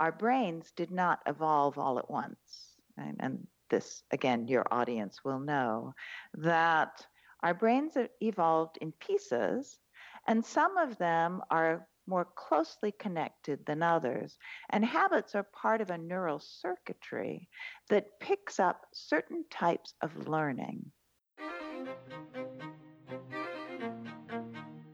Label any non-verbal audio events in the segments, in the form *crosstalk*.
our brains did not evolve all at once. And this, again, your audience will know that our brains evolved in pieces, and some of them are more closely connected than others. And habits are part of a neural circuitry that picks up certain types of learning.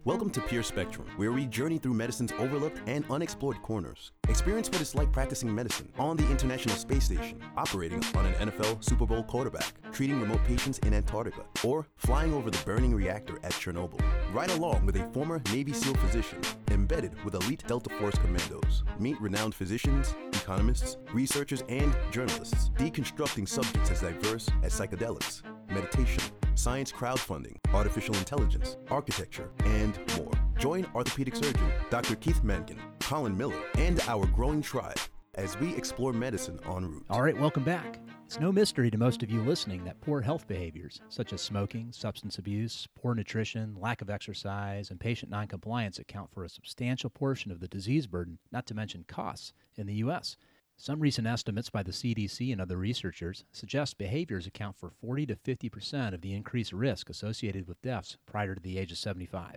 Welcome to Pure Spectrum, where we journey through medicine's overlooked and unexplored corners. Experience what it's like practicing medicine on the International Space Station, operating on an NFL Super Bowl quarterback, treating remote patients in Antarctica, or flying over the burning reactor at Chernobyl. Ride along with a former Navy SEAL physician embedded with elite Delta Force commandos. Meet renowned physicians, economists, researchers, and journalists, deconstructing subjects as diverse as psychedelics, meditation, science crowdfunding, artificial intelligence, architecture, and more. Join orthopedic surgeon Dr. Keith Mankin, Colin Miller, and our growing tribe as we explore medicine en route. All right, welcome back. It's no mystery to most of you listening that poor health behaviors, such as smoking, substance abuse, poor nutrition, lack of exercise, and patient noncompliance, account for a substantial portion of the disease burden, not to mention costs, in the U.S. Some recent estimates by the CDC and other researchers suggest behaviors account for 40 to 50 percent of the increased risk associated with deaths prior to the age of 75.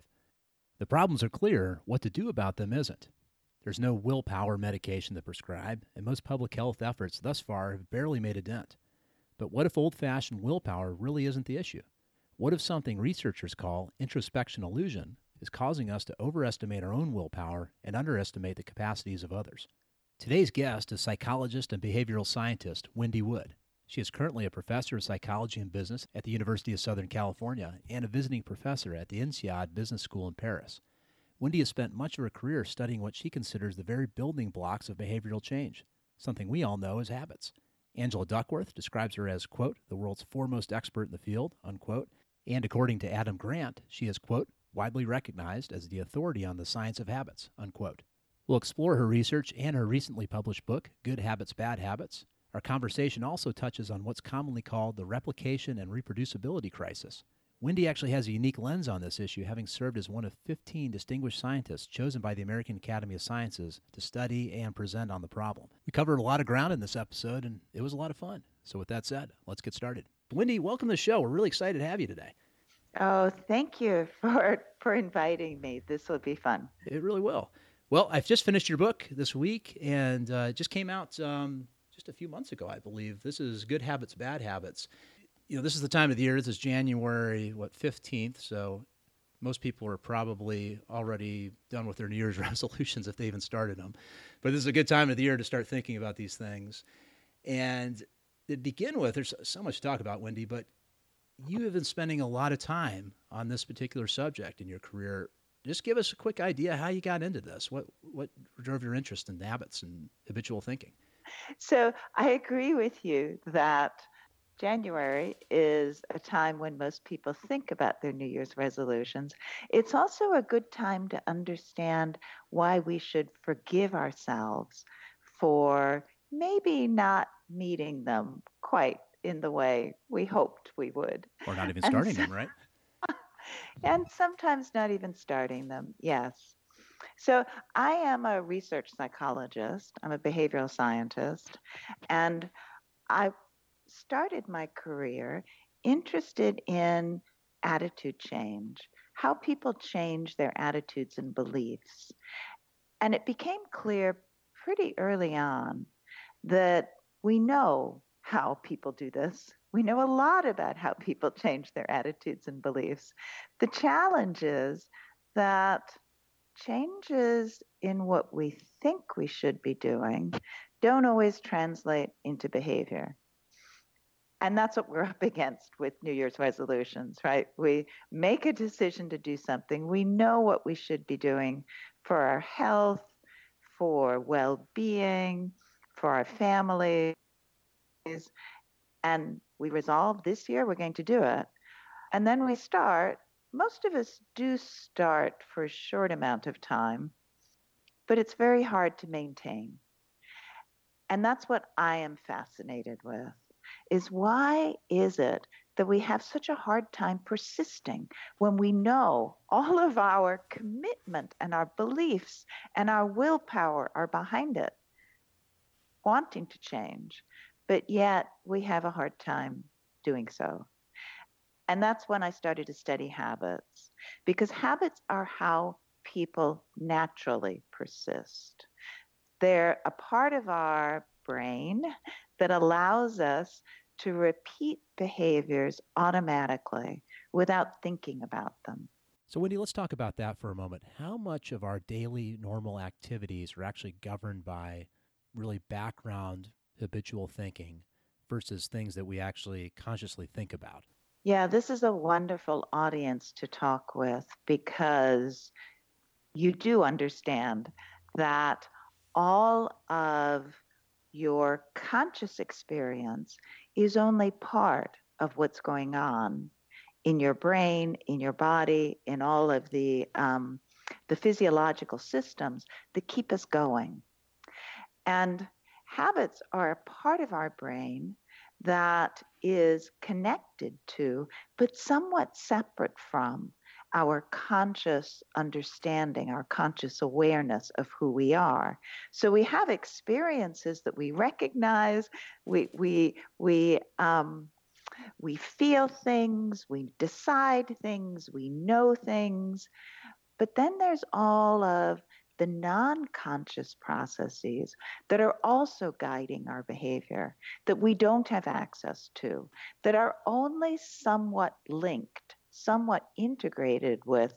The problems are clear, what to do about them isn't. There's no willpower medication to prescribe, and most public health efforts thus far have barely made a dent. But what if old fashioned willpower really isn't the issue? What if something researchers call introspection illusion is causing us to overestimate our own willpower and underestimate the capacities of others? Today's guest is psychologist and behavioral scientist Wendy Wood. She is currently a professor of psychology and business at the University of Southern California and a visiting professor at the INSEAD Business School in Paris. Wendy has spent much of her career studying what she considers the very building blocks of behavioral change, something we all know as habits. Angela Duckworth describes her as, quote, the world's foremost expert in the field, unquote, and according to Adam Grant, she is, quote, widely recognized as the authority on the science of habits, unquote. We'll explore her research and her recently published book, Good Habits, Bad Habits. Our conversation also touches on what's commonly called the replication and reproducibility crisis. Wendy actually has a unique lens on this issue, having served as one of 15 distinguished scientists chosen by the American Academy of Sciences to study and present on the problem. We covered a lot of ground in this episode, and it was a lot of fun. So, with that said, let's get started. Wendy, welcome to the show. We're really excited to have you today. Oh, thank you *laughs* for for inviting me. This will be fun. It really will. Well, I've just finished your book this week, and uh, it just came out um, just a few months ago, I believe. This is Good Habits, Bad Habits. You know, this is the time of the year. This is January what fifteenth, so most people are probably already done with their New Year's *laughs* resolutions if they even started them. But this is a good time of the year to start thinking about these things. And to begin with, there's so much to talk about, Wendy, but you have been spending a lot of time on this particular subject in your career just give us a quick idea how you got into this. What what drove your interest in habits and habitual thinking? So I agree with you that January is a time when most people think about their New Year's resolutions. It's also a good time to understand why we should forgive ourselves for maybe not meeting them quite in the way we hoped we would. Or not even starting so, them, right? And sometimes not even starting them. Yes. So I am a research psychologist, I'm a behavioral scientist, and I started my career interested in attitude change, how people change their attitudes and beliefs. And it became clear pretty early on that we know how people do this. We know a lot about how people change their attitudes and beliefs. The challenge is that changes in what we think we should be doing don't always translate into behavior. And that's what we're up *laughs* against with New Year's resolutions, right? We make a decision to do something. We know what we should be doing for our health, for well being, for our And we resolve this year we're going to do it. And then we start. Most of us do start for a short amount of time, but it's very hard to maintain. And that's what I am fascinated with is why is it that we have such a hard time persisting when we know all of our commitment and our beliefs and our willpower are behind it? wanting to change, but yet we have a hard time doing so. And that's when I started to study habits because habits are how people naturally persist. They're a part of our brain that allows us to repeat behaviors automatically without thinking about them. So, Wendy, let's talk about that for a moment. How much of our daily normal activities are actually governed by really background habitual thinking versus things that we actually consciously think about? Yeah, this is a wonderful audience to talk with because you do understand that all of your conscious experience is only part of what's going on in your brain, in your body, in all of the um, the physiological systems that keep us going. And habits are a part of our brain that is connected to, but somewhat separate from our conscious understanding, our conscious awareness of who we are. So we have experiences that we recognize, we we we um, we feel things, we decide things, we know things, but then there's all of the non conscious processes that are also guiding our behavior that we don't have access to, that are only somewhat linked somewhat integrated with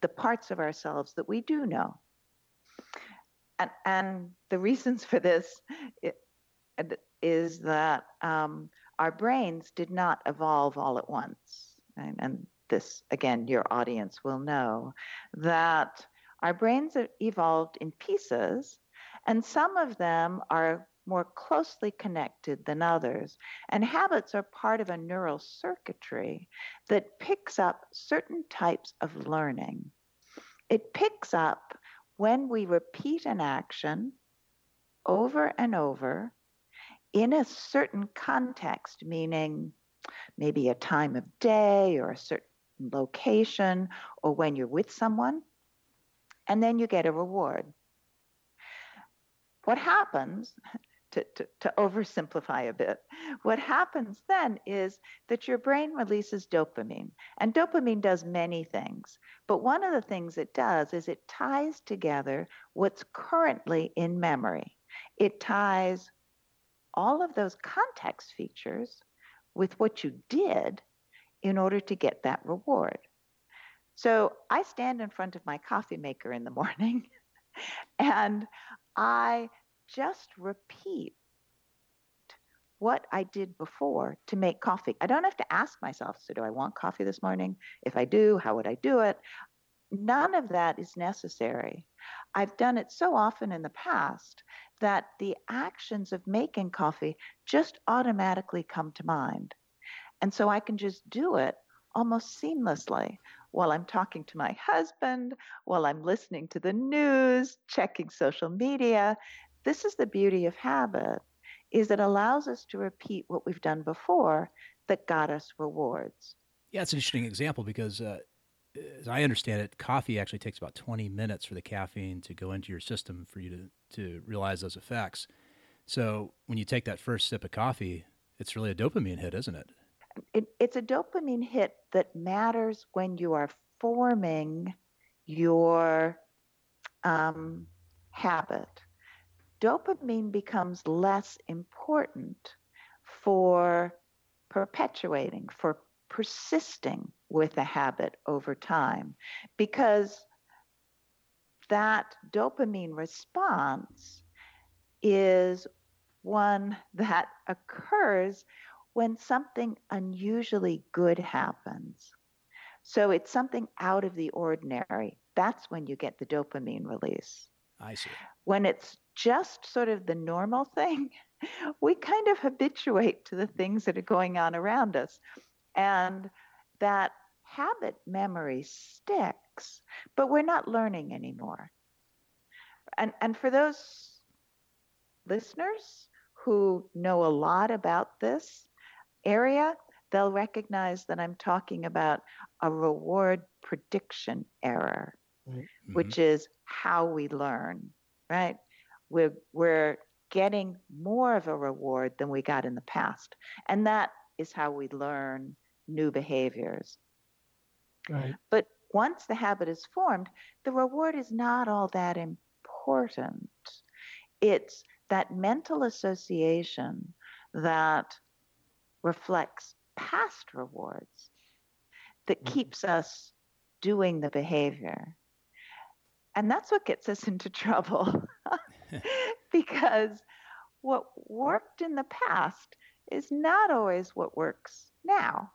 the parts of ourselves that we do know. And, and the reasons *laughs* for this is that um, our brains did not evolve all at once. And, and this, again, your audience will know that our brains evolved in pieces, and some of them are more closely connected than others. And habits are part of a neural circuitry that picks up certain types of learning. It picks up when we repeat an action over and over in a certain context, meaning maybe a time of day or a certain location or when you're with someone, and then you get a reward. What happens to, to, to oversimplify a bit, what happens then is that your brain releases dopamine. And dopamine does many things. But one of the things it does is it ties together what's currently in memory. It ties all of those context features with what you did in order to get that reward. So I stand in front of my coffee maker in the morning *laughs* and I just repeat what I did before to make coffee. I don't have to ask myself, so do I want coffee this morning? If I do, how would I do it? None of that is necessary. I've done it so often in the past that the actions of making coffee just automatically come to mind. And so I can just do it almost seamlessly while I'm talking to my husband, while I'm listening to the news, checking social media. This is the beauty of habit is it allows us to repeat what we've done before that got us rewards. Yeah, it's an interesting example because uh, as I understand it, coffee actually takes about 20 minutes for the caffeine to go into your system for you to, to realize those effects. So when you take that first sip of coffee, it's really a dopamine hit, isn't it? It it's a dopamine hit that matters when you are forming your um, habit. Dopamine becomes less important for perpetuating, for persisting with a habit over time, because that dopamine response is one that occurs when something unusually good happens. So it's something out of the ordinary. That's when you get the dopamine release. I see. When it's just sort of the normal thing, *laughs* we kind of habituate to the things that are going on around us. And that habit memory sticks, but we're not learning anymore. And, and for those listeners who know a lot about this area, they'll recognize that I'm talking about a reward prediction error, mm-hmm. which is how we learn, right? We're, we're getting more of a reward than we got in the past. And that is how we learn new behaviors. Right. But once the habit is formed, the reward is not all that important. It's that mental association that reflects past rewards that mm-hmm. keeps us doing the behavior. And that's what gets us into trouble *laughs* because what worked in the past is not always what works now.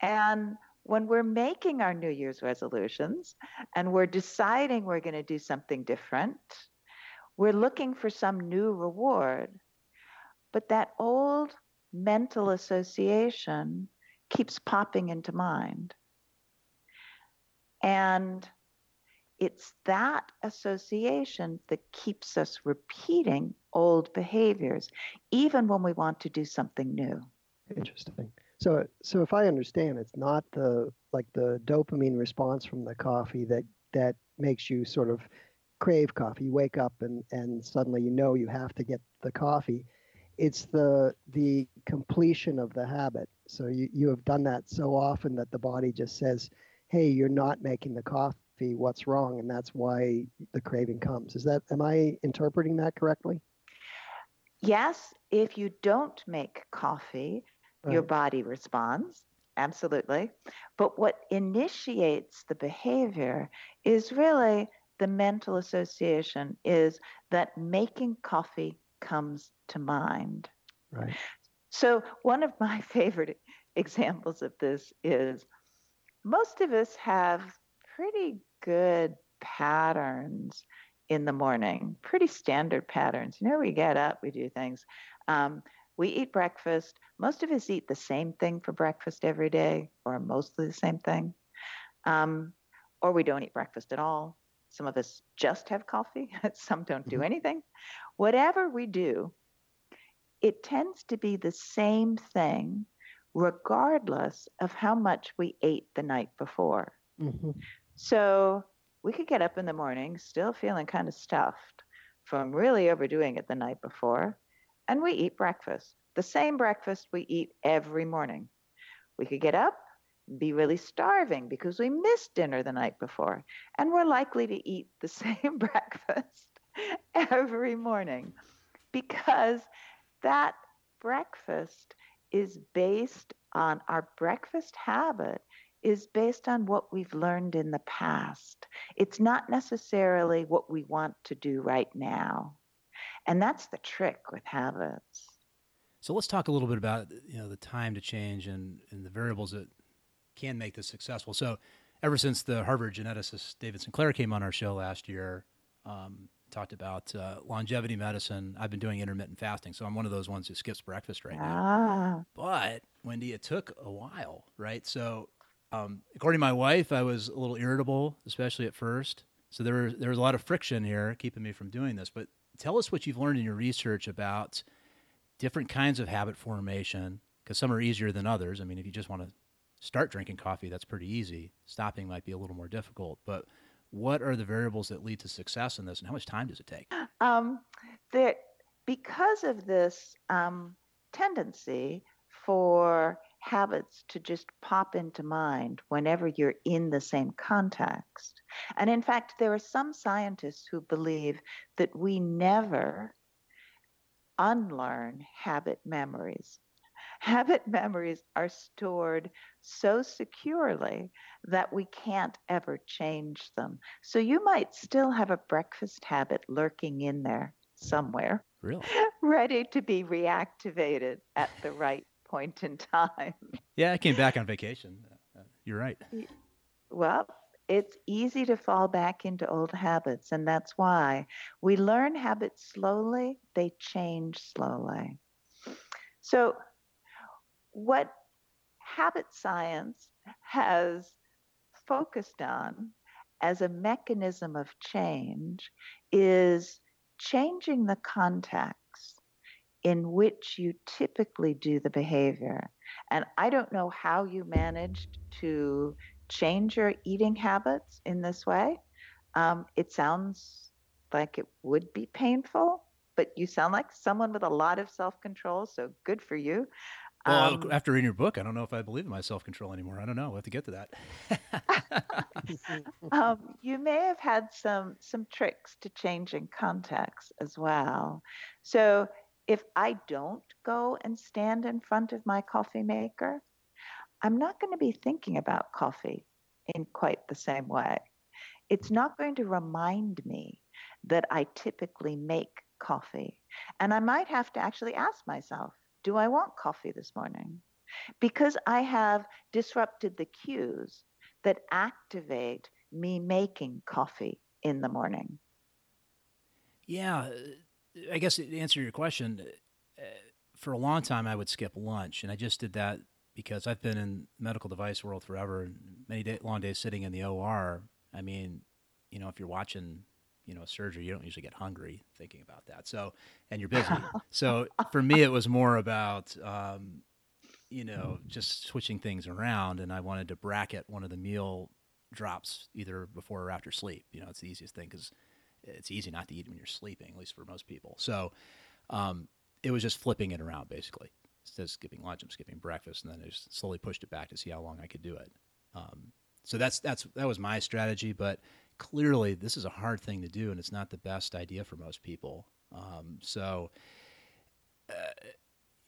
And when we're making our New Year's resolutions and we're deciding we're going to do something different, we're looking for some new reward. But that old mental association keeps popping into mind. And it's that association that keeps us repeating old behaviors, even when we want to do something new. Interesting. So, so if I understand, it's not the like the dopamine response from the coffee that that makes you sort of crave coffee. You wake up and and suddenly you know you have to get the coffee. It's the the completion of the habit. So you you have done that so often that the body just says, "Hey, you're not making the coffee. What's wrong?" And that's why the craving comes. Is that am I interpreting that correctly? Yes, if you don't make coffee, right. your body responds. Absolutely. But what initiates the behavior is really the mental association is that making coffee comes to mind. Right. So one of my *laughs* favorite examples of this is most of us have pretty good patterns in the morning, pretty standard patterns. You know, we get up, we do things. Um, we eat breakfast. Most of us eat the same thing for breakfast every day, or mostly the same thing. Um, or we don't eat breakfast at all. Some of us just have coffee, *laughs* some don't do mm-hmm. anything. Whatever we do, it tends to be the same thing regardless of how much we ate the night before. Mm-hmm. So we could get up in the morning still feeling kind of stuffed from really overdoing it the night before and we eat breakfast, the same breakfast we eat every morning. We could get up, be really starving because we missed dinner the night before, and we're likely to eat the *laughs* same breakfast every morning because that breakfast is based on our breakfast habit is based on what we've learned in the past. It's not necessarily what we want to do right now. And that's the trick with habits. So let's talk a little bit about you know the time to change and, and the variables that can make this successful. So ever since the Harvard geneticist David Sinclair came on our show last year, um, talked about uh, longevity medicine. I've been doing intermittent fasting, so I'm one of those ones who skips breakfast right now. Ah. But Wendy, it took a while, right? So um, according to my wife, I was a little irritable, especially at first. So there, was, there was a lot of friction here keeping me from doing this. But tell us what you've learned in your research about different kinds of habit formation, because some are easier than others. I mean, if you just want to start drinking coffee, that's pretty easy. Stopping might be a little more difficult. But what are the variables that lead to success in this, and how much time does it take? Um, that because of this um, tendency for habits to just pop into mind whenever you're in the same context. And in fact, there are some scientists who believe that we never unlearn habit memories. Habit memories are stored so securely that we can't ever change them. So you might still have a breakfast habit lurking in there somewhere. Really? *laughs* Ready to be reactivated at the right point in time. Yeah, I came back on vacation. Uh, you're right. Well, it's easy to fall back into old habits, and that's why we learn habits slowly, they change slowly. So, what habit science has focused on as a mechanism of change is changing the context in which you typically do the behavior. And I don't know how you managed to change your eating habits in this way. Um, it sounds like it would be painful. but you sound like someone with a lot of self control. So good for you. Well, um, after reading your book, I don't know if I believe in my self control anymore. I don't know. We'll have to get to that. *laughs* um, you may have had some some tricks to changing context as well. So if I don't go and stand in front of my coffee maker, I'm not going to be thinking about coffee in quite the same way. It's not going to remind me that I typically make coffee. And I might have to actually ask myself, do I want coffee this morning? Because I have disrupted the cues that activate me making coffee in the morning. Yeah, I guess to answer your question, uh, for a long time I would skip lunch, and I just did that because I've been in medical device world forever, and many day, long days sitting in the OR. I mean, you know, if you're watching, you know, surgery, you don't usually get hungry thinking about that. So, and you're busy. *laughs* so for me, it was more about, um, you know, just switching things around, and I wanted to bracket one of the meal drops either before or after sleep. You know, it's the easiest thing because it's easy not to eat when you're sleeping, at least for most people. So um, it was just flipping it around basically. Instead of skipping lunch, I'm skipping breakfast, and then I just slowly pushed it back to see how long I could do it. Um, so that's that's that was my strategy, but clearly this is a hard thing to do, and it's not the best idea for most people. Um, so. Uh,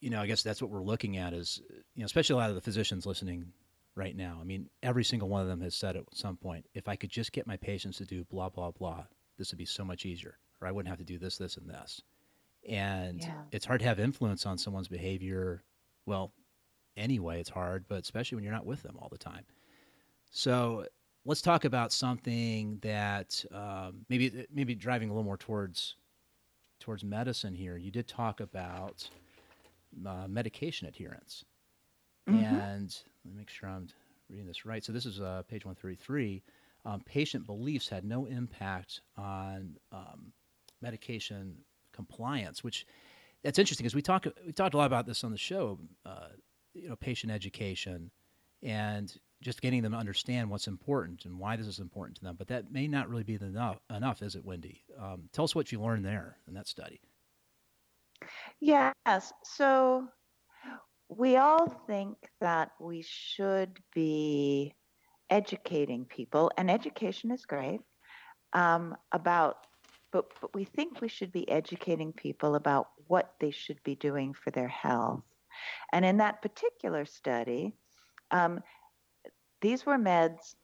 you know, I guess that's what we're looking at is, you know, especially a lot of the physicians listening right now. I mean, every single one of them has said at some point, if I could just get my patients to do blah, blah, blah, this would be so much easier, or I wouldn't have to do this, this, and this. And yeah. it's hard to have influence on someone's behavior. Well, anyway, it's hard, but especially when you're not with them all the time. So let's talk about something that um, maybe maybe driving a little more towards towards medicine here. You did talk about uh, medication adherence, mm-hmm. and let me make sure I'm reading this right. So this is uh, page 133 um, patient beliefs had no impact on um, medication compliance, which that's interesting because we talk we talked a lot about this on the show. Uh, you know, patient education and just getting them to understand what's important and why this is important to them. But that may not really be enough, enough is it, Wendy? Um, tell us what you learned there in that study. Yes. So we all think that we should be educating people, and education is great, um, about, but, but we think we should be educating people about what they should be doing for their health. And in that particular study, um, these were meds,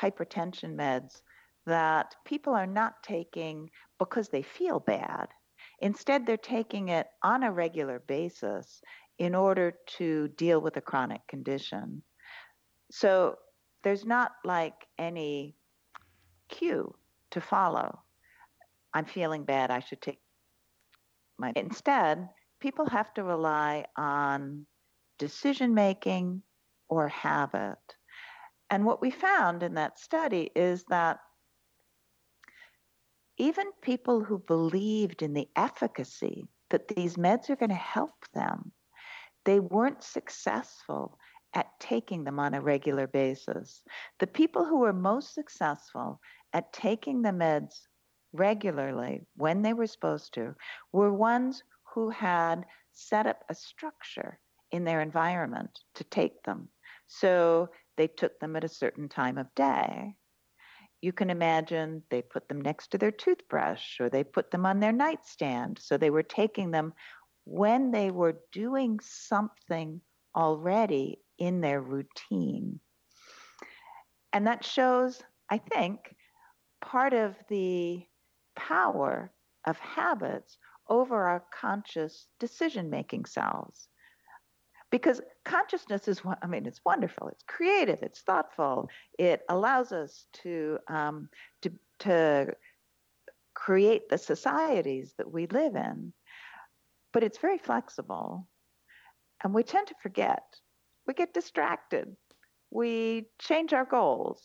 hypertension meds, that people are not taking because they feel bad. Instead, they're taking it on a regular basis in order to deal with a chronic condition. So there's not like any cue to follow. I'm feeling bad, I should take my. Instead, people have to rely on decision making or habit. And what we found in that study is that even people who believed in the efficacy that these meds are going to help them, they weren't successful at taking them on a regular basis. The people who were most successful at taking the meds regularly when they were supposed to were ones who had set up a structure in their environment to take them. So they took them at a certain time of day. You can imagine they put them next to their toothbrush or they put them on their nightstand. So they were taking them when they were doing something already in their routine. And that shows, I think, part of the power of habits over our conscious decision making selves. Because consciousness is, I mean, it's wonderful, it's creative, it's thoughtful, it allows us to, um, to, to create the societies that we live in, but it's very flexible. And we tend to forget we get distracted. We change our goals.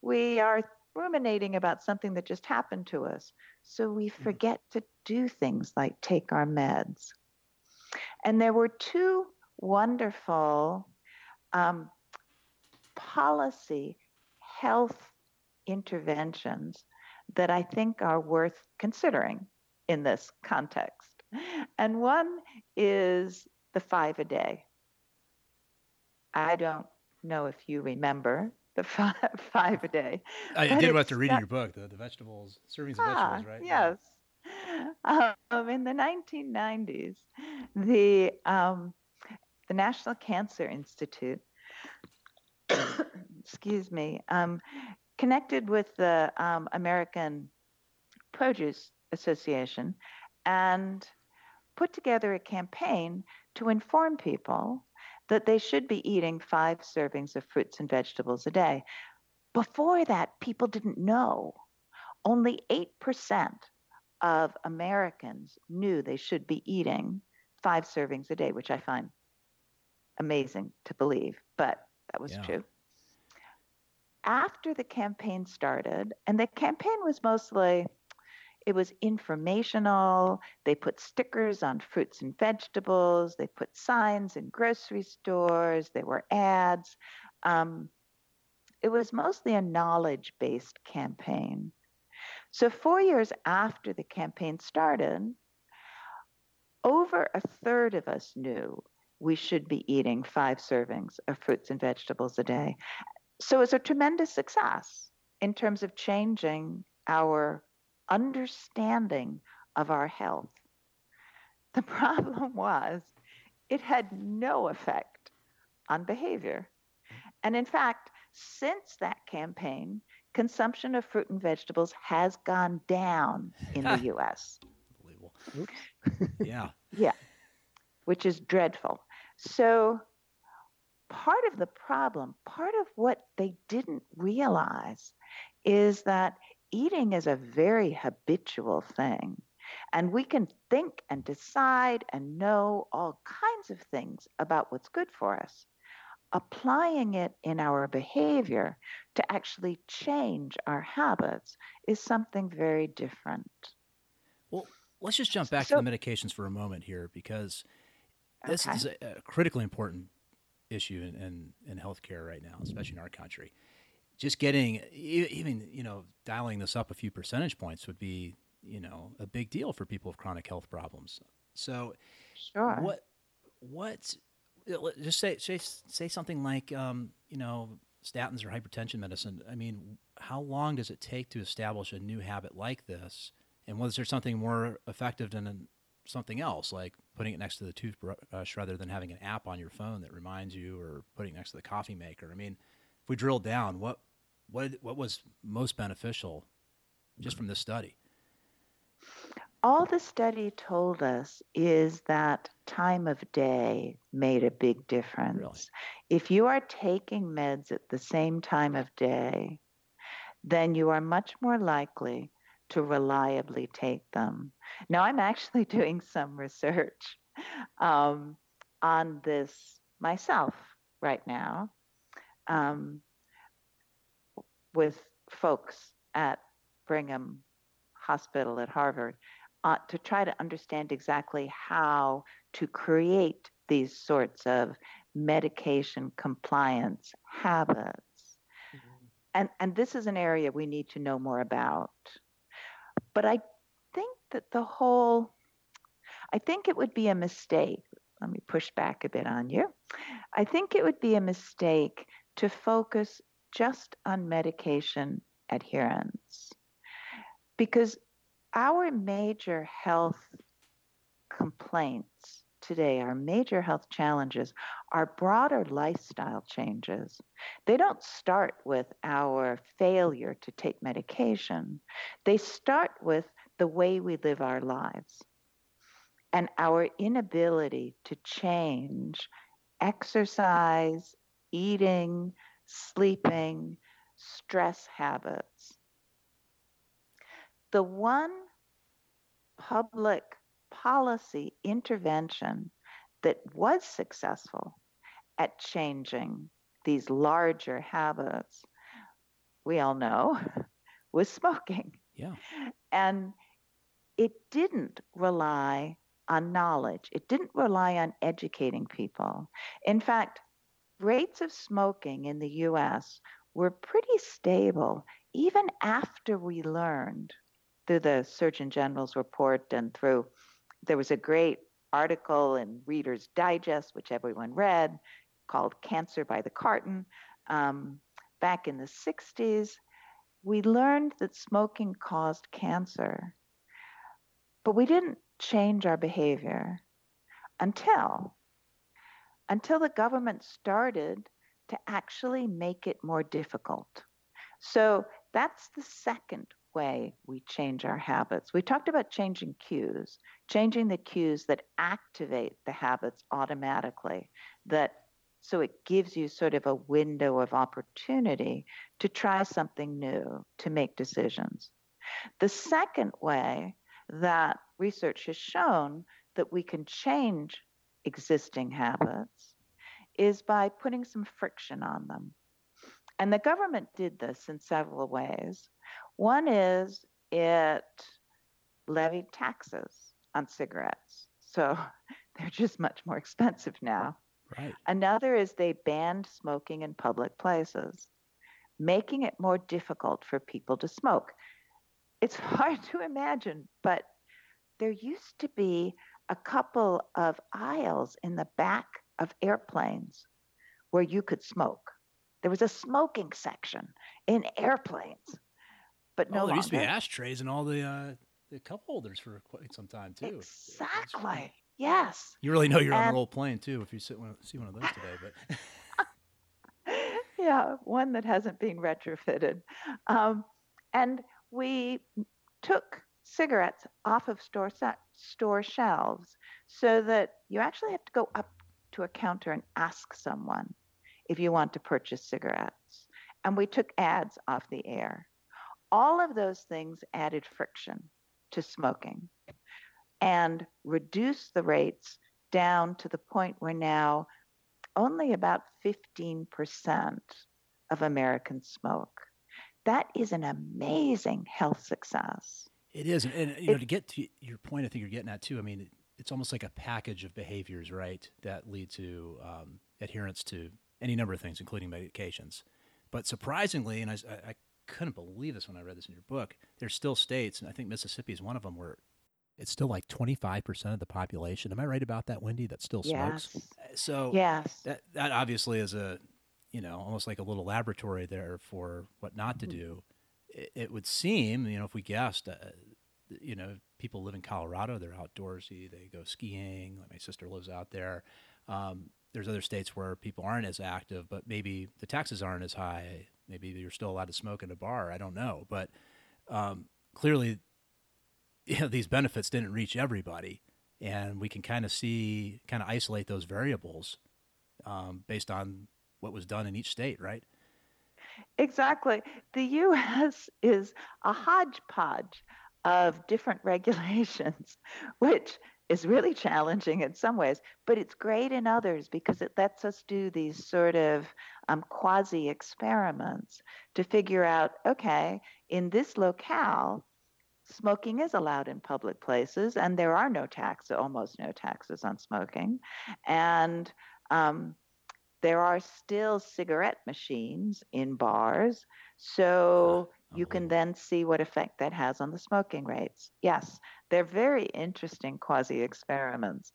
We are ruminating about something that just happened to us. So we mm. forget to do things like take our meds. And there were two wonderful um, policy health interventions that I think are worth considering. in this context. And one is the five a day. I don't know if you remember the *laughs* five, five a day. I did after reading your book, the, the vegetables, servings of ah, vegetables, right? Yes. *laughs* Um, in the 1990s, the um, the National Cancer Institute, *coughs* excuse me, um, connected with the um, American Produce Association and put together a campaign to inform people that they should be eating five servings of fruits and vegetables a day. Before that, people didn't know. Only 8% of Americans knew they should be eating five servings a day, which I find amazing to believe, but that was yeah. true. After the campaign started, and the campaign was mostly it was informational. They put stickers on fruits and vegetables. They put signs in grocery stores. There were ads. Um, it was mostly a knowledge based campaign. So, four years after the campaign started, over a third of us knew we should be eating five servings of fruits and vegetables a day. So, it's a tremendous success in terms of changing our understanding of our health. The *laughs* problem was it had no effect on behavior. And in fact, since that campaign, consumption of fruit and vegetables has gone down in the *laughs* US. Unbelievable. yeah. Yeah. Which is dreadful. So, part of the problem, part of what they didn't realize is that eating is a very habitual thing. And we can think and decide and know all kinds of things about what's good for us. Applying it in our behavior to actually change our habits is something very different. Well, let's just jump back so, to the medications for a moment here because this okay. is a, a, critically important issue in, in, in healthcare right now, especially in our country just getting even you know dialing this up a few percentage points would be you know a big deal for people with chronic health problems. So, sure. What what just say say say something like um, you know statins or hypertension medicine. I mean, how long does it take to establish a new habit like this? And was there something more effective than something else, like putting it next to the toothbrush rather than having an app on your phone that reminds you, or putting it next to the coffee maker? I mean, if we drill down, what what what was most beneficial just from this study? All the study told us is that time of day made a big difference. Really? If you are taking meds at the same time of day, then you are much more likely to reliably take them. Now, I'm actually *laughs* doing some research um, on this myself right now um, with folks at Brigham Hospital at Harvard uh, to try to understand exactly how to create these sorts of medication compliance habits. Mm-hmm. And, and this is an area we need to know more about. But I think that the whole, I think it would be a mistake. Let me push back a bit on you. I think it would be a mistake to focus just on medication adherence. Because our major health complaints today, our major health challenges, are broader lifestyle changes. They don't start with our failure to take medication, they start with the way we live our lives and our inability to change exercise, eating, sleeping, stress habits. The one public policy intervention that was successful at changing these larger habits, we all know, *laughs* was smoking. Yeah. And it didn't rely on knowledge. It didn't rely on educating people. In fact, rates of smoking in the US were pretty stable even after we learned through the Surgeon General's report and through, there was a great article in Reader's Digest, which everyone read, called Cancer by the Carton. Um, back in the 60s, we learned that smoking caused cancer, but we didn't change our behavior until until the government started to actually make it more difficult. So that's the second way we change our habits. We talked about changing cues, changing the cues that activate the habits automatically, that so it gives you sort of a window of opportunity to try something new, to make decisions. The second way that research has shown that we can change existing habits is by putting some friction on them. And the government did this in several ways. One is it levied taxes on cigarettes. So *laughs* they're just much more expensive now. Right. Another is they banned smoking in public places, making it more difficult for people to smoke. It's *laughs* hard to imagine, but there used to be a couple of aisles in the back of airplanes where you could smoke. There was a smoking section in airplanes, but no. Oh, there longer. used to be ashtrays and all the uh, the cup holders for quite some time too. Exactly. Yes. You really know you're and, on an old plane too if you sit one, see one of those today, but. *laughs* yeah, one that hasn't been retrofitted, um, and we took cigarettes off of store store shelves so that you actually have to go up to a counter and ask someone if you want to purchase cigarettes. And we took ads off the air. All of those things added friction to smoking and reduced the rates down to the point where now only about 15% of Americans smoke. That is an amazing health success. It is, and you know, to get to your point, I think you're getting at too. I mean, it's almost like a package of behaviors, right, that lead to um, adherence to any number of things, including medications. But surprisingly, and I, I, couldn't believe this when I read this in your book, there's still states, and I think Mississippi is one of them, where it's still like 25% of the population. Am I right about that, Wendy? That still smokes. So yes, that that obviously is a, you know, almost like a little laboratory there for what not to mm-hmm. do it, would seem, you know, if we guessed, uh, you know, people live in Colorado, they're outdoorsy, they go skiing. my sister lives out there. Um, there's other states where people aren't as active, but maybe the taxes aren't as high. Maybe you're still allowed to smoke in a bar. I don't know, but um, clearly, *laughs* you know, these benefits didn't reach everybody, and we can kind of see, kind of isolate those variables um, based on what was done in each state, right? Exactly. The US *laughs* is a hodgepodge of different *laughs* regulations, which is really challenging in some ways, but it's great in others because it lets us do these sort of um, quasi experiments to figure out okay, in this locale, smoking is allowed in public places, and there are no taxes, almost no taxes on smoking. And um, there are still cigarette machines in bars. So you can then see what effect that has on the smoking rates. Yes, they're very interesting quasi experiments.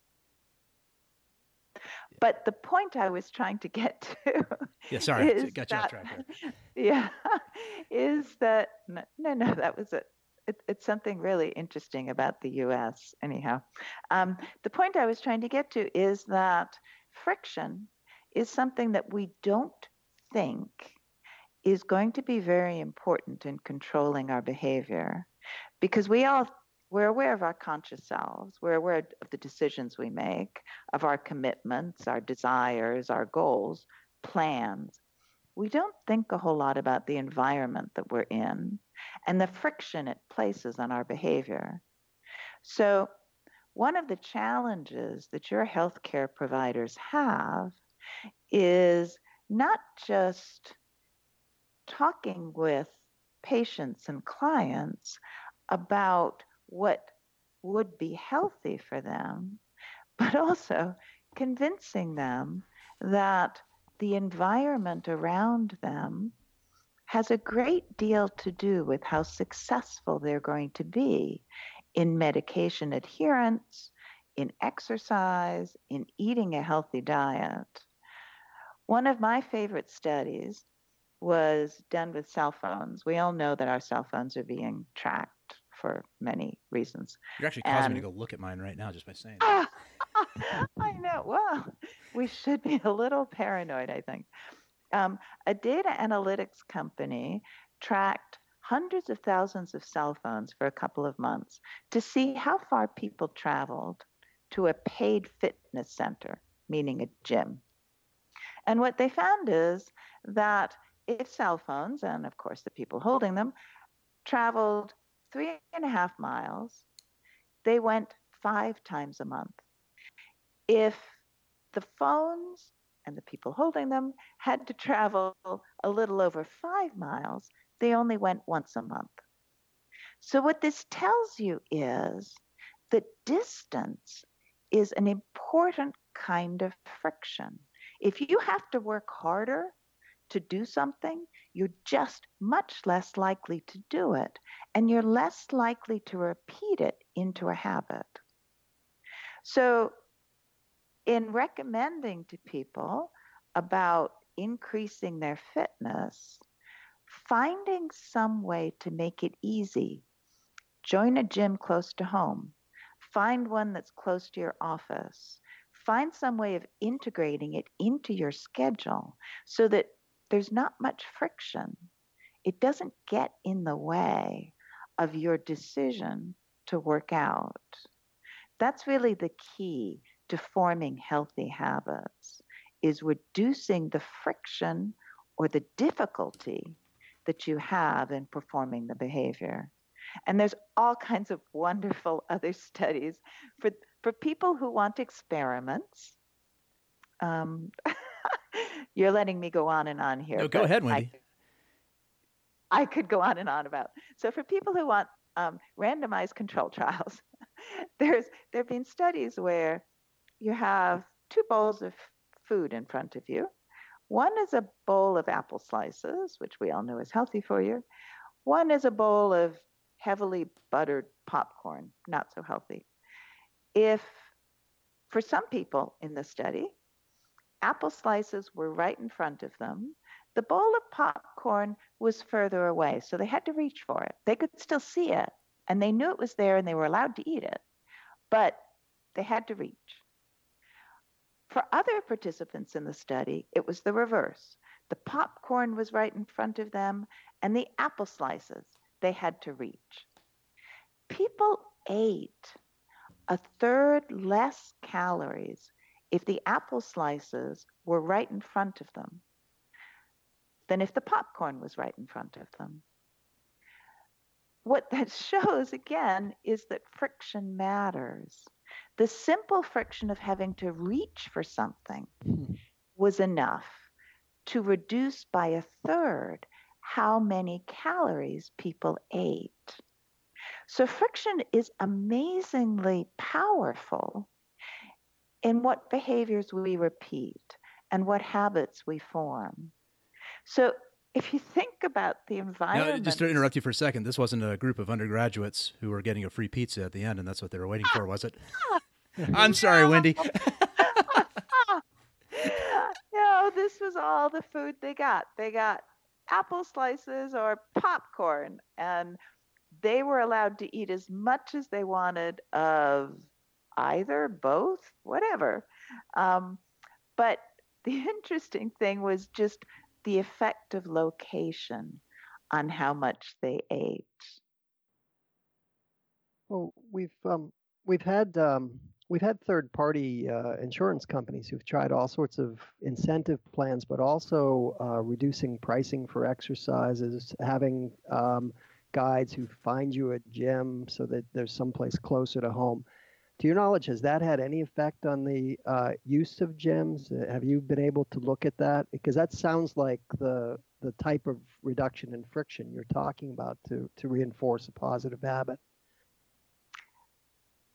But the point I was trying to get *laughs* to. Yeah, sorry, got you off track. *laughs* Yeah, is that no, no, that was it. it. It's something really interesting about the U.S. Anyhow, um, the point I was trying to get to is that friction is something that we don't think is going to be very important in controlling our behavior because we all we're aware of our conscious selves. We're aware of the decisions we make of our commitments our desires our goals plans. We don't think a whole lot about the environment that we're in and the friction it places on our behavior. So one of the challenges that your healthcare providers have is not just talking with patients and clients about what would be healthy for them, but also convincing them that the environment around them has a great deal to do with how successful they're going to be in medication adherence, in exercise, in eating a healthy diet. One of my favorite studies was done with cell phones. We all know that our cell phones are being tracked for many reasons. You're actually causing and, me to go look at mine right now just by saying that. *laughs* I know. Well, we should be *laughs* a little paranoid, I think. Um, a data analytics company tracked hundreds of thousands of cell phones for a couple of months to see how far people traveled to a paid fitness center, meaning a gym. And what they found is that if cell phones, and of course the people holding them, traveled three and a half miles, they went five times a month. If the phones and the people holding them had to travel a little over five miles, they only went once a month. So, what this tells you is that distance is an important kind of friction. If you have to work harder to do something, you're just much less likely to do it, and you're less likely to repeat it into a habit. So, in recommending to people about increasing their fitness, finding some way to make it easy. Join a gym close to home. Find one that's close to your office. Find some way of integrating it into your schedule so that there's not much friction. It doesn't get in the way of your decision to work out. That's really the key to forming healthy habits is reducing the friction or the difficulty that you have in performing the behavior. And there's all *laughs* kinds of wonderful other studies for, for people who want experiments. Um, *laughs* you're letting me go on and on here. No, go ahead, Wendy. I, I, could go on and on about. So for people who want um, randomized control *laughs* trials, there's there have been studies where you have two bowls of food in front of you. One is a bowl of apple slices, which we all know is healthy for you. One is a bowl of heavily buttered popcorn, not so healthy. If, for some people in the study, apple slices were right in front of them, the bowl of popcorn was further away, so they had to reach for it. They could still see it, and they knew it was there and they were allowed to eat it, but they had to reach. For other participants in the study, it was the reverse. The popcorn was right in front of them, and the apple slices they had to reach. People ate a third less calories if the apple slices were right in front of them than if the popcorn was right in front of them. What that *laughs* shows, again, is that friction matters. The simple friction of having to reach for something mm-hmm. was enough to reduce by a third how many calories people ate. So, friction is amazingly powerful in what behaviors we repeat and what habits we form. So, if you think about the environment. Now, just to interrupt you for a second, this wasn't a group of undergraduates who were getting a free pizza at the end, and that's what they were waiting for, was it? *laughs* I'm sorry, Wendy. *laughs* no, this was all the food they got. They got apple slices or popcorn, and they were allowed to eat as much as they wanted of either, both, whatever. Um, but *laughs* the interesting thing was just the effect of location on how much they ate. Well, we've um, we've had um, we've had third party uh, insurance companies who've tried all sorts of incentive plans, but also uh, reducing pricing for exercises, having um, guides who find you a gym so that there's someplace closer to home. To your knowledge, has that had any effect on the uh, use of gyms? Uh, have you been able to look at that? Because that sounds like the the type of reduction in friction you're talking about to to reinforce a positive habit.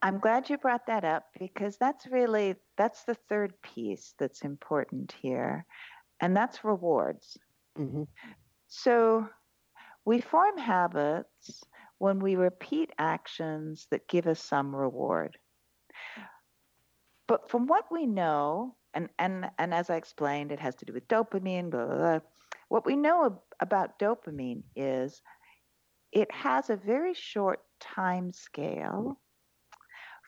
I'm glad you brought that up because that's really that's the third piece that's important here, and that's rewards. Mm-hmm. So we form habits when we repeat actions that give us some reward. But from what we know, and, and, and as I explained, it has to do with dopamine, blah, blah, blah. What we know about dopamine is it has a very short time scale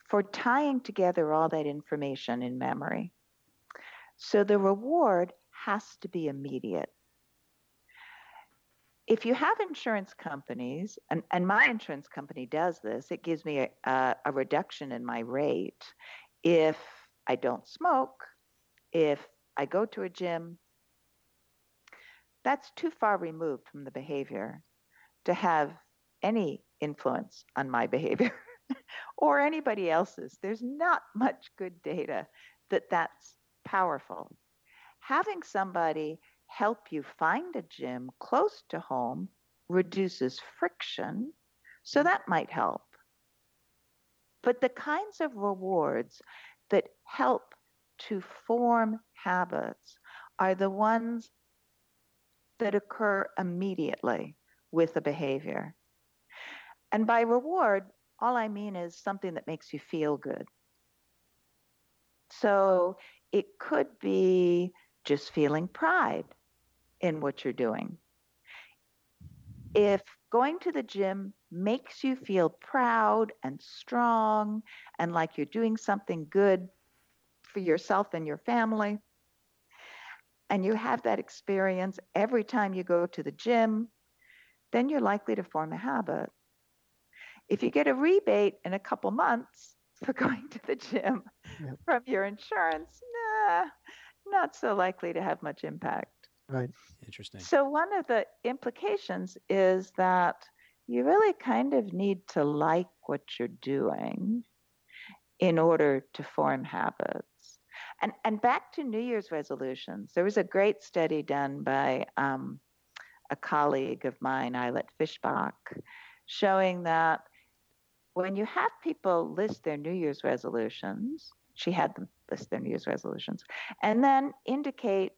for tying together all that information in memory. So the reward has to be immediate. If you have insurance companies, and, and my insurance company does this, it gives me a, a, a reduction in my rate if I don't smoke, if I go to a gym. That's too far removed from the behavior to have any influence on my *laughs* behavior or anybody else's. There's not much good data that that's powerful. Having somebody help you find a gym close to home reduces friction, so that might help. But the kinds of rewards that help to form habits are the ones that occur immediately with a behavior. And by reward, all I mean is something that makes you feel good. So it could be just feeling pride in what you're doing. If going to the gym makes you feel proud and strong and like you're doing something good for yourself and your family, and you have that experience every time you go to the gym, then you're likely to form a habit. If you get a rebate in a couple months for *laughs* going to the gym yep. from your insurance, nah, not so likely to have much impact. Right. Interesting. So, one of the implications is that you really kind of need to like what you're doing in order to form habits. And, and back to New Year's resolutions, there was a great study done by um, a colleague of mine, Ayelet Fishbach, showing that when you have people list their New Year's resolutions, she had them list their New Year's resolutions, and then indicate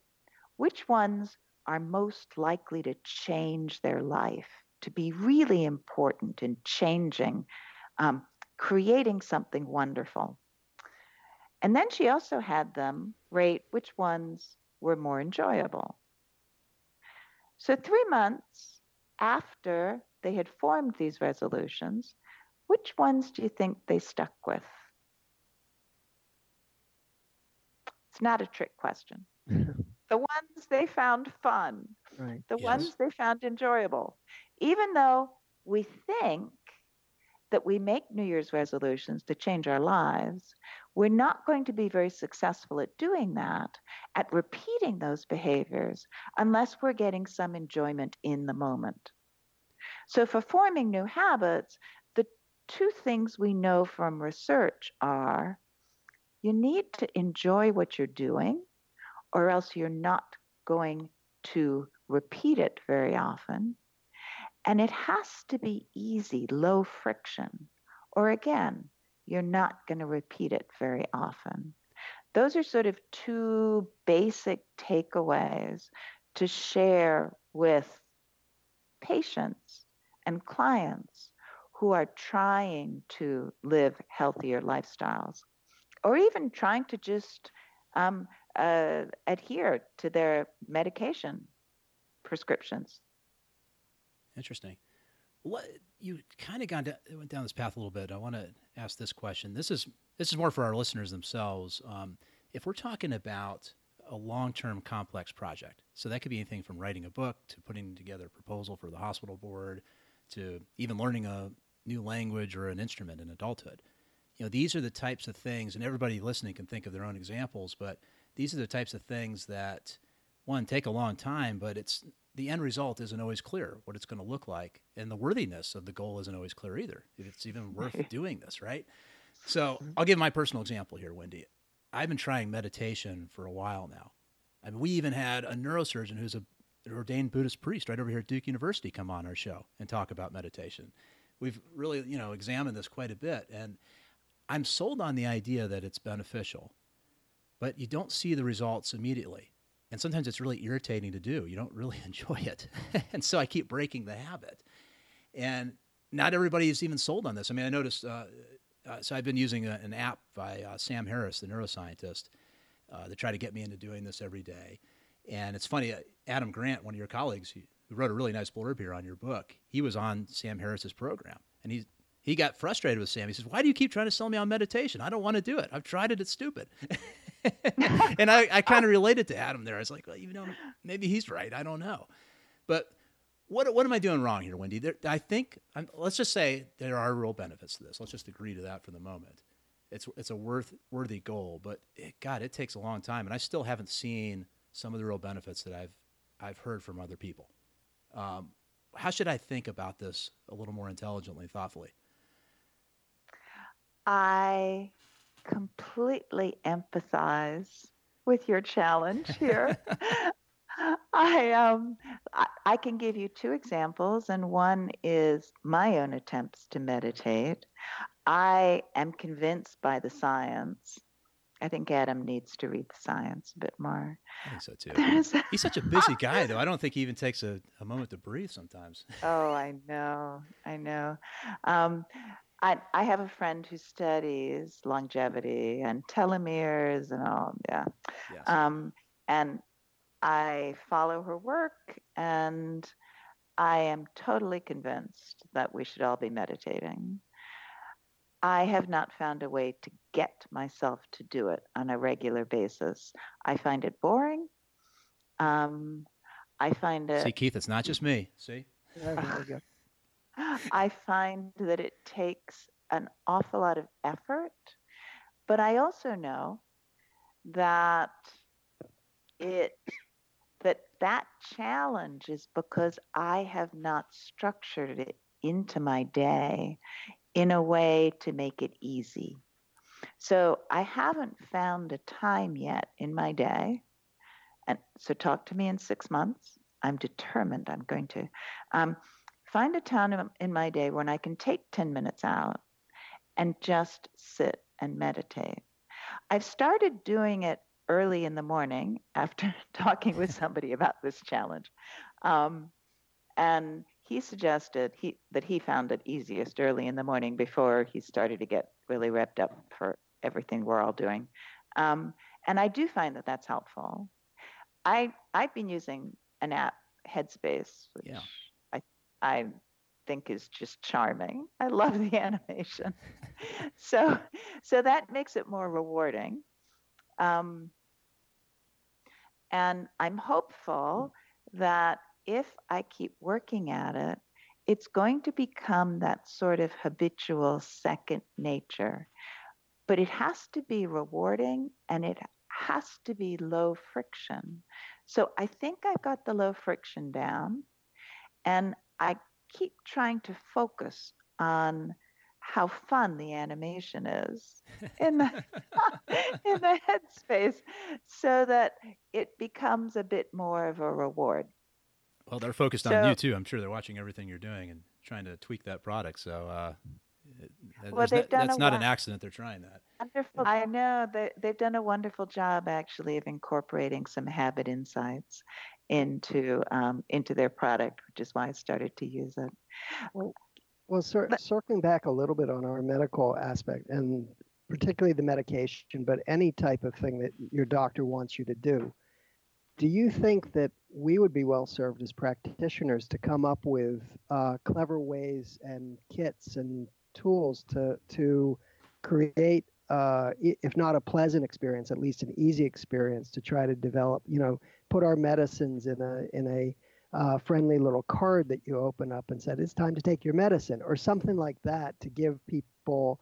which ones are most likely to change their life, to be really important in changing, um, creating something wonderful. And then she also had them rate which ones were more enjoyable. So, three months after they had formed these resolutions, which ones do you think they stuck with? It's not a trick question. *laughs* the ones they found fun, right. the yes. ones they found enjoyable. Even though we think that we make New Year's resolutions to change our lives, we're not going to be very successful at doing that, at repeating those behaviors, unless we're getting some enjoyment in the moment. So, for forming new habits, the two things we know from research are you need to enjoy what you're doing, or else you're not going to repeat it very often. And it has to be easy, low friction, or again, you're not going to repeat it very often. Those are sort of two basic takeaways to share with patients and clients who are trying to live healthier lifestyles or even trying to just um, uh, adhere to their medication prescriptions. Interesting. What you kind of gone went down this path a little bit. I want to ask this question. This is this is more for our listeners themselves. Um, if we're talking about a long-term complex project, so that could be anything from writing a book to putting together a proposal for the hospital board to even learning a new language or an instrument in adulthood. You know, these are the types of things, and everybody listening can think of their own examples, but these are the types of things that one take a long time, but it's the end result isn't always clear what it's going to look like, and the worthiness of the goal isn't always clear either. If it's even *laughs* worth doing this, right? So mm-hmm. I'll give my personal example here, Wendy. I've been trying meditation for a while now. I mean, we even had a neurosurgeon who's a an ordained Buddhist priest right over here at Duke University come on our show and talk about meditation we've really you know examined this quite a bit, and I'm sold on the idea that it's beneficial, but you don't see the results immediately. and sometimes it's really irritating to do. You don't really *laughs* enjoy it, *laughs* and so I keep breaking the habit. And not everybody is even sold on this. I mean, I noticed. Uh, uh, so I've been using a, an app by uh, Sam Harris, the neuroscientist, uh, to try to get me into doing this every day. And it's funny, uh, Adam Grant, one of your colleagues, who wrote a really nice blurb here on your book, he was on Sam Harris's program, and he he got frustrated with Sam. He says, "Why do you keep trying to sell me on meditation? I don't want to do it. I've tried it. It's stupid." *laughs* *laughs* and I, I kind of related to Adam there. I was like, well, you know, maybe he's right. I don't know. But what, what am I doing wrong here, Wendy? There, I think, I'm, let's just say there are real benefits to this. Let's just agree to that for the moment. It's, it's a worth, worthy goal, but it, God, it takes a long time. And I still haven't seen some of the real benefits that I've, I've heard from other people. Um, how should I think about this a little more intelligently, thoughtfully? I completely empathize with your challenge here. *laughs* I um I, I, can give you two examples, and one is my own attempts to meditate. I am convinced by the science. I think Adam needs to read the science a bit more. I think so too. He's such a busy *laughs* guy, though. I don't think he even takes a, a moment to breathe sometimes. oh, I know. I know. Um, I, I have a friend who studies longevity and telomeres and all. Yeah. Yes. Um, and I follow her work and I am totally convinced that we should all be meditating. I have not found a way to get myself to do it on a regular basis. I find it boring. Um, I find it. See, Keith, it's not just me. See? I find that it takes an awful lot of effort, but I also know that it that that challenge is because I have not structured it into my day in a way to make it easy. So I haven't found a time yet in my day. And so talk to me in six months. I'm determined I'm going to. Um, find a time in my day when I can take 10 minutes out and just sit and meditate. I've started doing it early in the morning after *laughs* talking with *laughs* somebody about this challenge. Um, and he suggested he, that he found it easiest early in the morning before he started to get really revved up for everything we're all doing. Um, and I do find that that's helpful. I I've been using an app, Headspace, which yeah. I think is just charming. I love the *laughs* animation. so so that makes it more rewarding. Um, and I'm hopeful that if I keep working at it, it's going to become that sort of habitual second nature. But it has to be rewarding and it has to be low friction. So I think I've got the low friction down. And I keep trying to focus on how fun the animation is in the *laughs* in the headspace so that it becomes a bit more of a reward. Well, they're focused so, on you too. I'm sure they're watching everything you're doing and trying to tweak that product. So uh, well, they've done that's not an accident. They're trying that. Wonderful. I know they, they've done a wonderful job actually of incorporating some habit insights into um, into their product, which is why I started to use it. Well, well cir- circling back a little bit on our medical aspect, and particularly the medication, but any type of thing that your doctor wants you to do. Do you think that we would be well served as practitioners to come up with uh, clever ways and kits and tools to to create, uh, if not a pleasant experience, at least an easy experience to try to develop. You know, put our medicines in a in a uh, friendly little card that you open up and said it's time to take your medicine or something like that to give people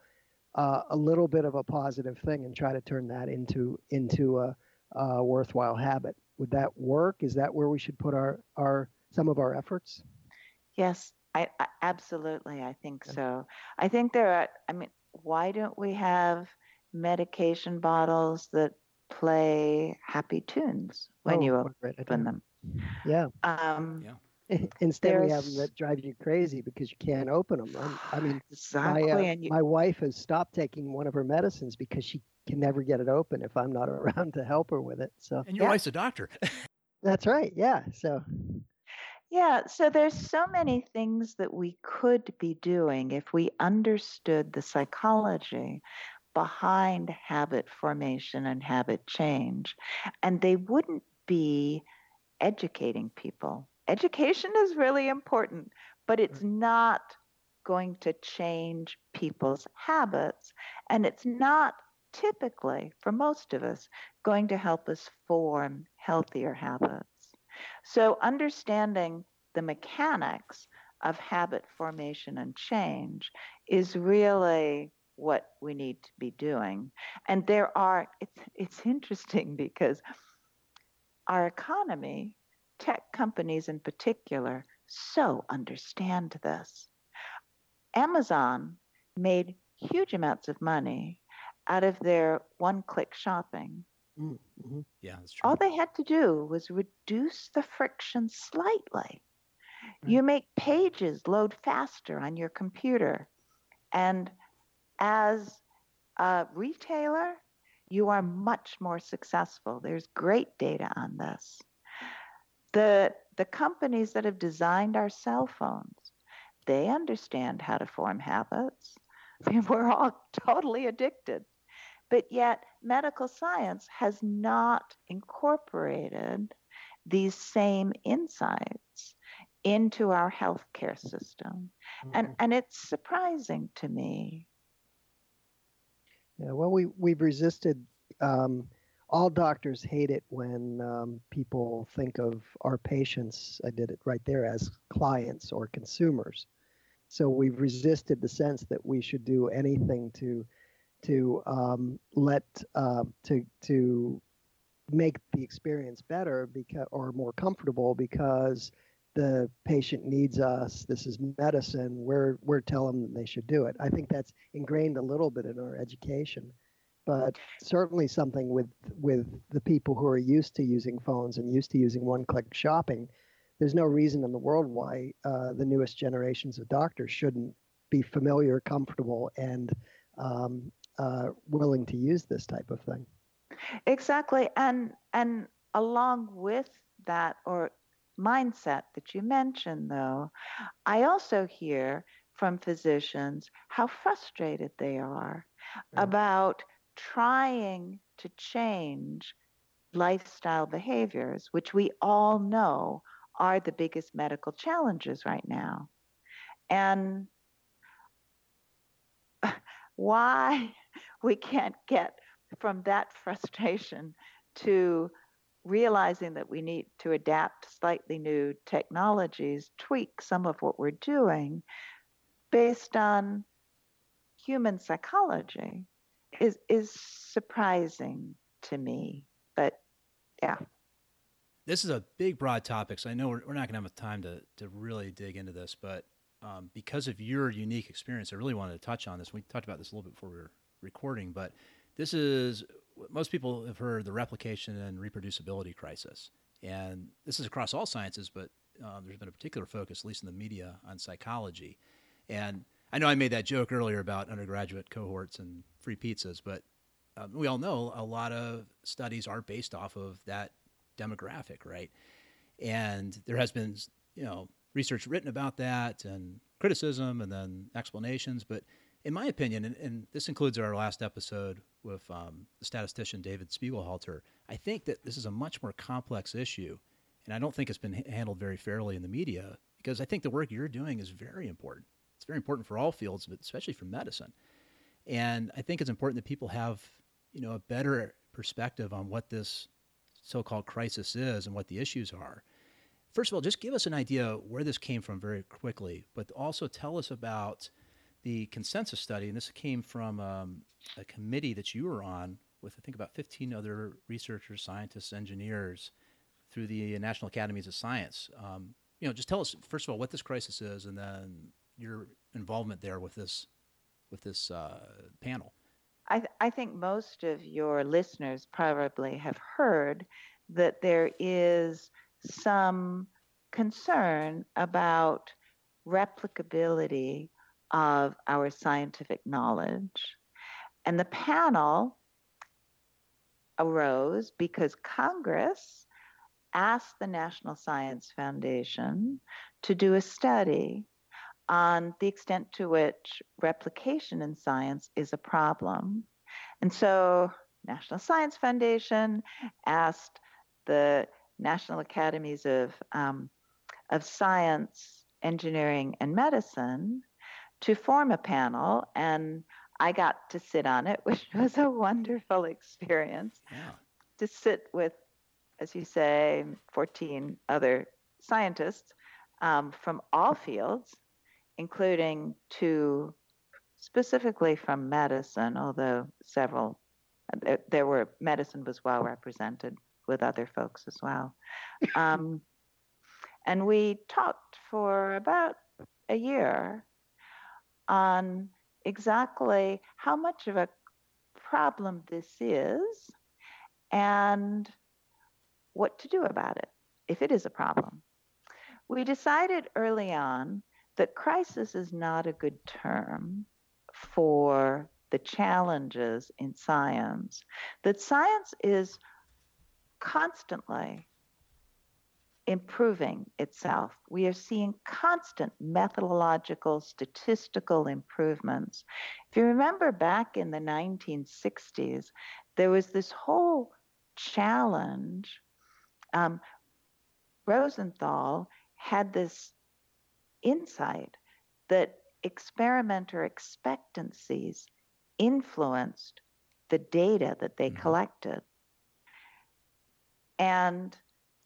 uh, a little bit of a positive thing and try to turn that into into a, a worthwhile habit. Would that work? Is that where we should put our our some of our efforts? Yes, I, I absolutely. I think okay. so. I think there are. I mean, why don't we have medication bottles that play happy tunes when oh, you open them. Yeah. Um, yeah. Instead, we have them that drive you crazy because you can't open them. I mean, exactly. *sighs* My, uh, you... my wife has stopped taking one of her medicines because she can never get it open if I'm not *laughs* around to help her with it. So and your Yeah. wife's a doctor. *laughs* that's right. Yeah. So Yeah, so there's so many things that we could be doing if we understood the psychology behind habit formation and habit change. And they wouldn't be educating people. Education is really important, but mm-hmm. it's not going to change people's habits. And it's not typically, for most of us, going to help us form healthier habits. So, understanding the mechanics of habit formation and change is really what we need to be doing. And there are, it's, it's interesting *laughs* because our economy, tech companies in particular, so understand this. Amazon made huge amounts of money out of their one click shopping. mm, mhm. yeah, that's true. All they had to do was reduce the friction slightly. You make pages load faster on your computer. And as a retailer, you are much more successful. There's great data on this. The, the companies that have designed our cell phones, they understand how to form habits. *laughs* I mean, we're all totally addicted. But yet, medical science has not incorporated these same insights into our healthcare system. And, mm-hmm. and it's surprising to me. Yeah, well, we we've resisted. Um, all doctors hate it when um, people think of our patients. I did it right there as clients or consumers. So we've resisted the sense that we should do anything to to um, let uh, to to make the experience better because or more comfortable because the patient needs us. This is medicine. We're we're telling them they should do it. I think that's ingrained a little bit in our education, but certainly something with with the people who are used to using phones and used to using one-click shopping. There's no reason in the world why uh, the newest generations of doctors shouldn't be familiar, comfortable, and um, uh, willing to use this type of thing. Exactly. And and along with that or mindset that you mentioned though, I also hear from physicians how frustrated they are about trying to change lifestyle behaviors, which we all know are the biggest medical challenges right now. And *laughs* why *laughs* we can't get from that frustration to realizing that we need to adapt slightly new technologies, tweak some of what we're doing based on human psychology is is surprising to me. But yeah. this is a big, broad topic, so I know we're, we're not going to have time to, to really dig into this, but um, because of your unique experience, I really wanted to touch on this. We talked about this a little bit before we were recording, but this is most people have heard the replication and reproducibility crisis, and this is across all sciences, but um, there's been a particular focus, at least in the media, on psychology. And I know I made that joke earlier about undergraduate cohorts and free pizzas, but um, we all know a lot of studies are based off of that demographic, right? And there has been, you know, research written about that and criticism and then explanations. But in my opinion, and, and this includes our last episode with um, the statistician David Spiegelhalter, I think that this is a much more complex issue. And I don't think it's been handled very fairly in the media because I think the work you're doing is very important. It's very important for all fields, but especially for medicine. And I think it's important that people have, you know, a better perspective on what this so-called crisis is and what the issues are. First of all, just give us an idea where this came from very quickly, but also tell us about the consensus study. And this came from um, a committee that you were on with, I think, about 15 other researchers, scientists, engineers through the National Academies of Science. Um, you know, just tell us first of all what this crisis is, and then your involvement there with this with this uh, panel. I, th- I think most of your listeners probably have heard that there is some concern about replicability of our scientific knowledge. And the panel arose because Congress asked the National Science Foundation to do a study on the extent to which replication in science is a problem. And so National Science Foundation asked the National Academies of, um, of Science, Engineering, and Medicine to form a panel, and I got to sit on it, *laughs* which was a wonderful experience. Yeah. To sit with, as you say, 14 other scientists um, from all fields, including two specifically from medicine, although several, there, there were, medicine was well represented with other folks as well. *laughs* Um, and we talked for about a year on exactly how much of a problem this is and what to do about it if it is a problem. We decided early on that crisis is not a good term for the challenges in science, that science is constantly improving itself. We are seeing constant methodological, statistical improvements. If you remember back in the 1960s, there was this whole challenge. Um, Rosenthal had this insight that experimenter expectancies influenced the data that they mm-hmm. collected. And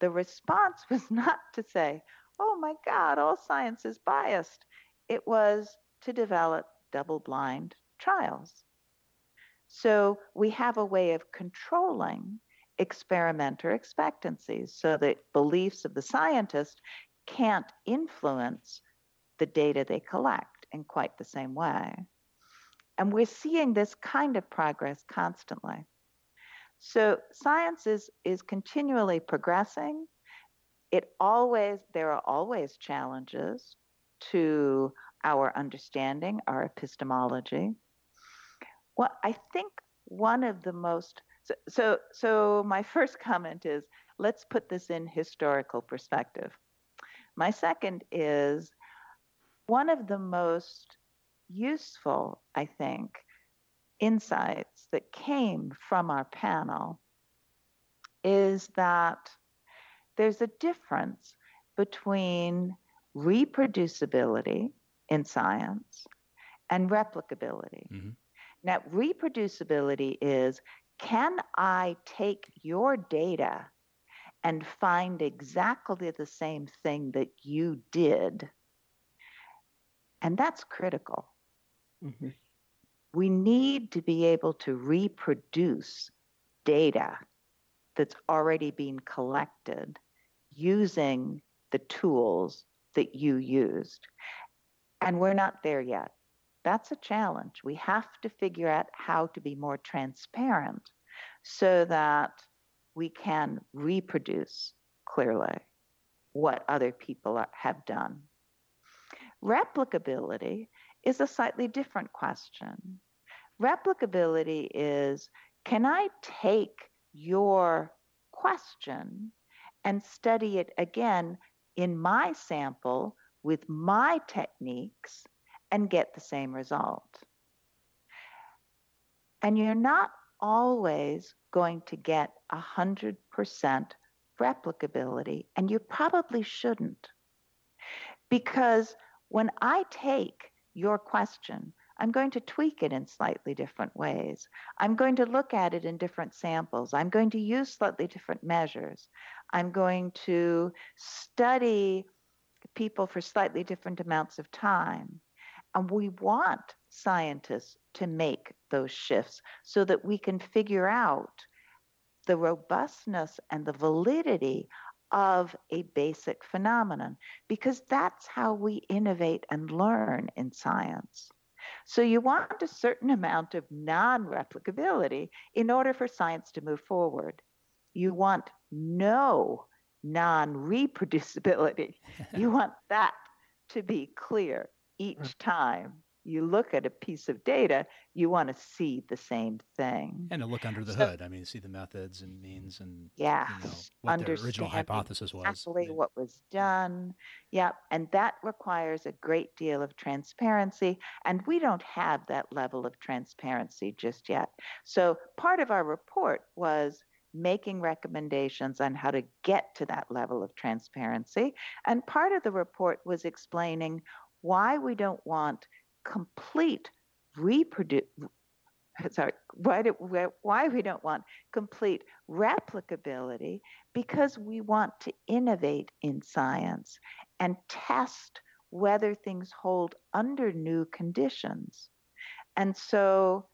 the response was *laughs* not to say, oh my God, all science is biased. It was to develop double blind trials. So we have a way of controlling experimenter expectancies so that beliefs of the scientist can't influence the data they collect in quite the same way. And we're seeing this kind of progress constantly. So science is, is continually progressing. It always, there are always challenges to our understanding, our epistemology. Well, I think one of the most so, so so my *laughs* first comment is let's put this in historical perspective. My second is one of the most useful, I think, insights that came from our panel is that there's a difference between reproducibility in science and replicability. Mm-hmm. Now, reproducibility is can I take your data and find exactly the same thing that you did? And that's critical. Mm-hmm we need to be able to reproduce data that's already been collected using the tools that you used. And we're not there yet. That's a challenge. We have to figure out how to be more transparent so that we can reproduce clearly what other people are, have done. Replicability is a slightly different question. Replicability is can I take your question and study it again in my sample with my techniques and get the same result? And you're not always going to get 100% replicability, and you probably shouldn't. Because when I take your question. I'm going to tweak it in slightly different ways. I'm going to look at it in different samples. I'm going to use slightly different measures. I'm going to study people for slightly different amounts of time. And we want scientists to make those shifts so that we can figure out the robustness and the validity of a basic phenomenon, because that's how we innovate and learn in science. So you want a certain amount of non replicability in order for science to move forward. You want no non reproducibility. *laughs* you want that to be clear each time. You look at a piece of data, you want to see the same thing. And to look under the so, hood. I mean, see the methods and means and yeah, you know, what their original hypothesis was. Exactly what was done. Yeah, and that requires a great deal of transparency, and we don't have that level of transparency just yet. So part of our report was making recommendations on how to get to that level of transparency. And part of the report was explaining why we don't want complete reproduce *laughs* sorry why, do, why we don't want complete replicability because we want to innovate in science and test whether things hold under new conditions. And so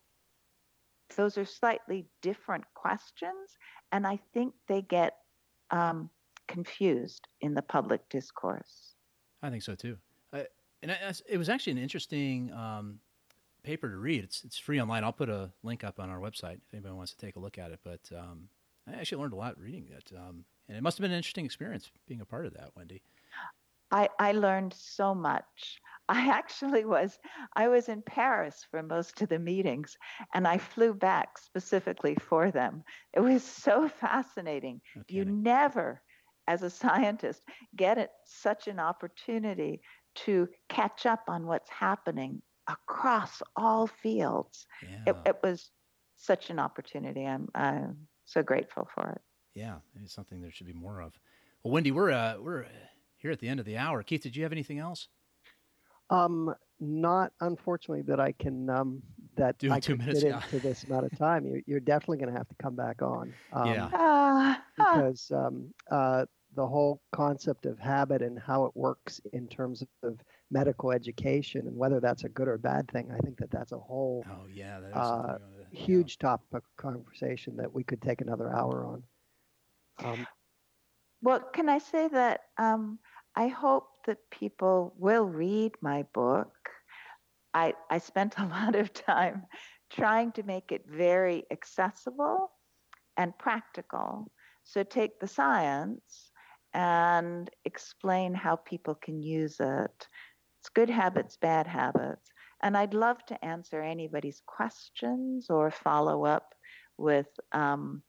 those are slightly different questions and i think they get um, confused in the public discourse. I think so too and it was actually an interesting um, paper to read. It's it's free online. I'll put a link up on our website if anybody wants to take a look at it. But um, I actually learned a lot reading it, um, and it must have been an interesting experience being a part of that, Wendy. I, I learned so much. *laughs* I actually was I was in Paris for most of the meetings and I flew back specifically for them. It was so *laughs* fascinating. Okay. You never as a scientist get it, such an opportunity to catch up on what's happening across all fields. Yeah. It, it, was such an opportunity. I'm, I'm so grateful for it. Yeah, it's something there should be more of. Well, Wendy, we're uh, we're here at the end of the hour. Keith, did you have anything else? Um, not unfortunately that I can um, that Do I two can minutes, fit yeah. into this amount of time. You're, you're definitely going to have to come back on. *laughs* Um, yeah. Uh, because um, uh, the whole concept of habit and how it works in terms of medical education and whether that's a good or bad thing. I think that that's a whole oh yeah uh, huge topic of conversation that we could take another hour on. Um, well, can I say that um, I hope that people will read my book. I I spent a *laughs* lot of time trying to make it very accessible and practical. So take the science and explain how people can use it. It's good habits, bad habits. And I'd love to answer anybody's questions or follow up with um,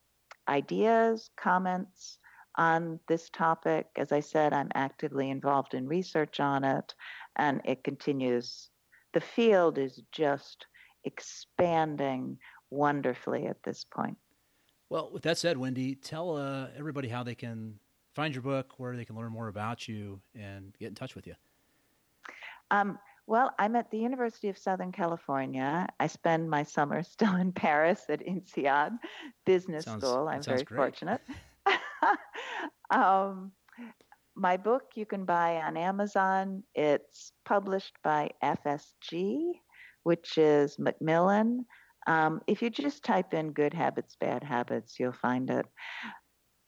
ideas, comments on this topic. As I said, I'm actively involved in research on it, and it continues. The field is just expanding wonderfully at this point. Well, with that said, Wendy, tell uh, everybody how they can find your book, where they can learn more about you, and get in touch with you? Um, well, I'm at the University of Southern California. I spend my summer *laughs* still in Paris at INSEAD Business sounds, School. I'm very great. fortunate. *laughs* um, my book you can buy on Amazon. It's published by FSG, which is Macmillan. Um, if you just type in good habits, bad habits, you'll find it.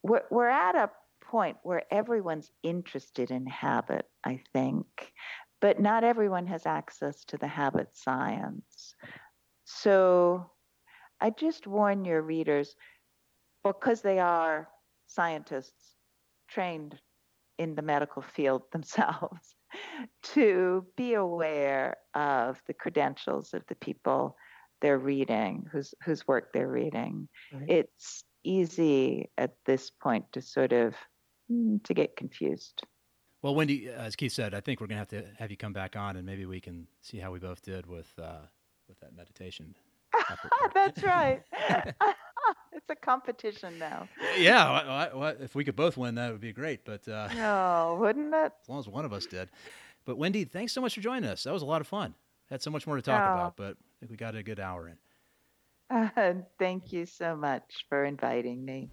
We're, we're at a point where everyone's interested in habit, I think, but not everyone has access to the habit science. So I just warn your readers, because they are scientists trained in the medical field *laughs* themselves, to be aware of the credentials of the people they're reading, whose whose work they're reading. Right. It's easy at this point to sort of to get confused. Well, Wendy, as Keith said, I think we're going to have to have you come back on, and maybe we can see how we both did with uh, with that meditation. *laughs* That's right. *laughs* *laughs* it's a competition now. Yeah, if we could both win, that would be great. But uh, no, wouldn't it? As long as one of us did. But Wendy, thanks so much for joining us. That was a lot of fun. Had so much more to talk oh. about, but I think we got a good hour in. Uh, thank you so much for inviting me.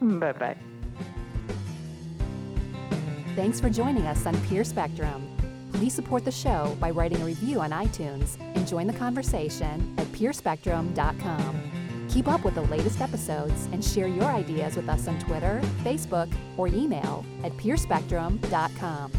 bye bye. Thanks for joining us on Peer Spectrum. Please support the show by writing a review on iTunes and join the conversation at peerspectrum.com. Keep up with the latest episodes and share your ideas with us on Twitter, Facebook, or email at peerspectrum.com.